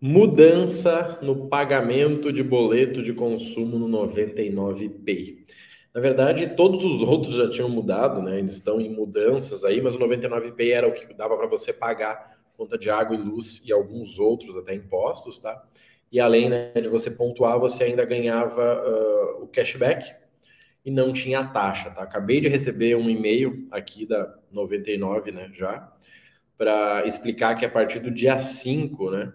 Mudança no pagamento de boleto de consumo no 99Pay. Na verdade, todos os outros já tinham mudado, né? Eles estão em mudanças aí, mas o 99Pay era o que dava para você pagar conta de água e luz e alguns outros até impostos, tá? E além né, de você pontuar, você ainda ganhava uh, o cashback e não tinha taxa, tá? Acabei de receber um e-mail aqui da 99, né, já, para explicar que a partir do dia 5, né,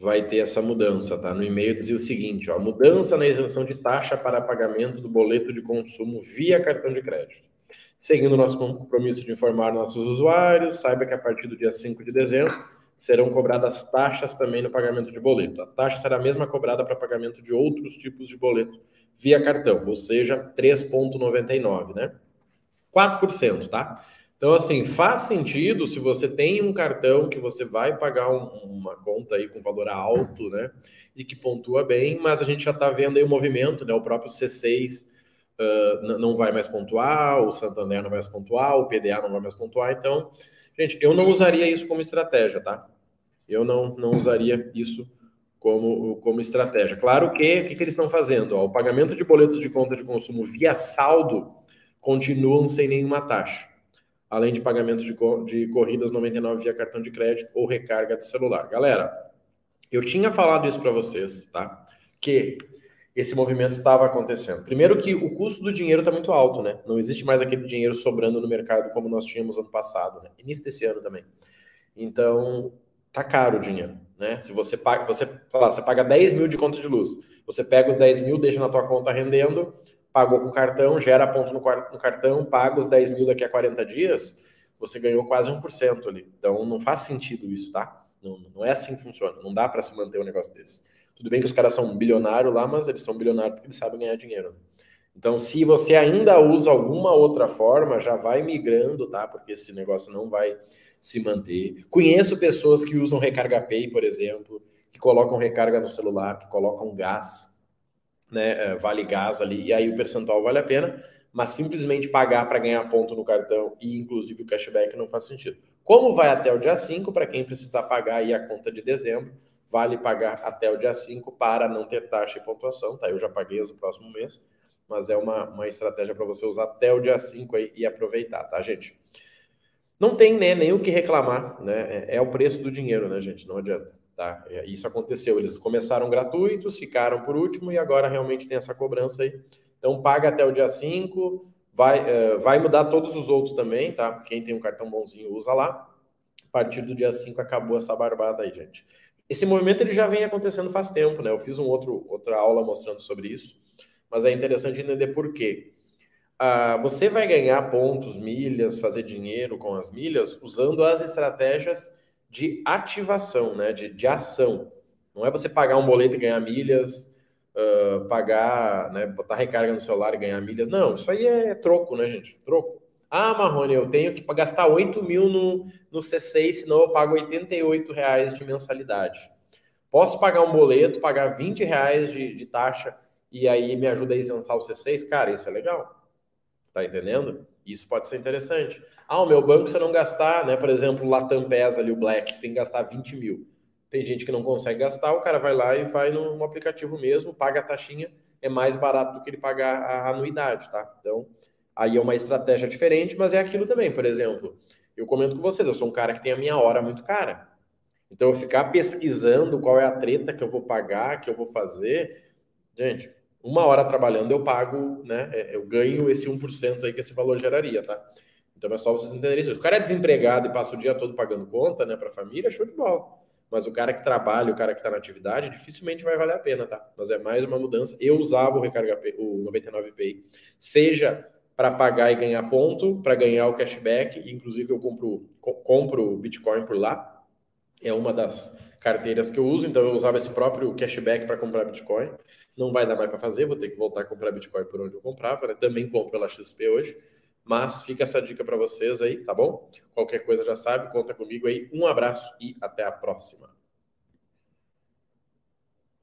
vai ter essa mudança, tá? No e-mail dizia o seguinte, ó, mudança na isenção de taxa para pagamento do boleto de consumo via cartão de crédito. Seguindo nosso compromisso de informar nossos usuários, saiba que a partir do dia 5 de dezembro serão cobradas taxas também no pagamento de boleto. A taxa será a mesma cobrada para pagamento de outros tipos de boleto via cartão, ou seja, 3,99, né? 4%, tá? Então, assim, faz sentido se você tem um cartão que você vai pagar um, uma conta aí com valor alto, né? E que pontua bem, mas a gente já está vendo aí o movimento, né? O próprio C6 uh, não vai mais pontuar, o Santander não vai mais pontuar, o PDA não vai mais pontuar. Então, gente, eu não usaria isso como estratégia, tá? Eu não, não usaria isso como, como estratégia. Claro que o que, que eles estão fazendo? Ó, o pagamento de boletos de conta de consumo via saldo continuam sem nenhuma taxa além de pagamento de, de corridas 99 via cartão de crédito ou recarga de celular. Galera, eu tinha falado isso para vocês, tá? Que esse movimento estava acontecendo. Primeiro que o custo do dinheiro está muito alto, né? Não existe mais aquele dinheiro sobrando no mercado como nós tínhamos ano passado, né? Início desse ano também. Então, tá caro o dinheiro, né? Se você paga, você, lá, você paga 10 mil de conta de luz, você pega os 10 mil, deixa na tua conta rendendo, pagou com cartão, gera ponto no, no cartão, paga os 10 mil daqui a 40 dias, você ganhou quase 1% ali. Então não faz sentido isso, tá? Não, não é assim que funciona. Não dá para se manter um negócio desse. Tudo bem que os caras são bilionários lá, mas eles são bilionários porque eles sabem ganhar dinheiro. Então, se você ainda usa alguma outra forma, já vai migrando, tá? Porque esse negócio não vai se manter. Conheço pessoas que usam Recarga Pay, por exemplo, que colocam recarga no celular, que colocam gás né, é, vale gás ali, e aí o percentual vale a pena, mas simplesmente pagar para ganhar ponto no cartão e inclusive o cashback não faz sentido. Como vai até o dia 5, para quem precisar pagar aí a conta de dezembro, vale pagar até o dia 5 para não ter taxa e pontuação, tá? Eu já paguei as próximo mês, mas é uma, uma estratégia para você usar até o dia 5 aí e aproveitar, tá, gente? Não tem né, nem o que reclamar, né? É, é o preço do dinheiro, né, gente? Não adianta. Tá? Isso aconteceu. Eles começaram gratuitos, ficaram por último e agora realmente tem essa cobrança aí. Então paga até o dia 5, vai, uh, vai mudar todos os outros também, tá? Quem tem um cartão bonzinho usa lá. A partir do dia 5 acabou essa barbada aí, gente. Esse movimento ele já vem acontecendo faz tempo, né? Eu fiz um outro, outra aula mostrando sobre isso, mas é interessante entender por quê. Uh, você vai ganhar pontos, milhas, fazer dinheiro com as milhas usando as estratégias de ativação, né? De, de ação. Não é você pagar um boleto e ganhar milhas, uh, pagar, né? Botar recarga no celular e ganhar milhas. Não, isso aí é troco, né, gente? Troco. Ah, Marrone, eu tenho que gastar 8 mil no, no C6, senão eu pago 88 reais de mensalidade. Posso pagar um boleto, pagar 20 reais de, de taxa e aí me ajuda a isentar o C6? Cara, isso é legal. Tá entendendo? Isso pode ser interessante. Ah, o meu banco, se eu não gastar, né? Por exemplo, o Latam PES ali, o Black, tem que gastar 20 mil. Tem gente que não consegue gastar, o cara vai lá e vai no, no aplicativo mesmo, paga a taxinha, é mais barato do que ele pagar a anuidade, tá? Então, aí é uma estratégia diferente, mas é aquilo também. Por exemplo, eu comento com vocês, eu sou um cara que tem a minha hora muito cara. Então, eu ficar pesquisando qual é a treta que eu vou pagar, que eu vou fazer, gente, uma hora trabalhando eu pago, né? É, eu ganho esse 1% aí que esse valor geraria, tá? Então é só vocês entenderem isso. O cara é desempregado e passa o dia todo pagando conta, né, para a família, show de bola. Mas o cara que trabalha, o cara que está na atividade, dificilmente vai valer a pena, tá? Mas é mais uma mudança. Eu usava o Recarga o 99 Pay, seja para pagar e ganhar ponto, para ganhar o cashback, inclusive eu compro compro Bitcoin por lá. É uma das carteiras que eu uso, então eu usava esse próprio cashback para comprar Bitcoin. Não vai dar mais para fazer, vou ter que voltar a comprar Bitcoin por onde eu comprava, né? Também compro pela XP hoje, mas fica essa dica para vocês aí, tá bom? Qualquer coisa já sabe, conta comigo aí. Um abraço e até a próxima.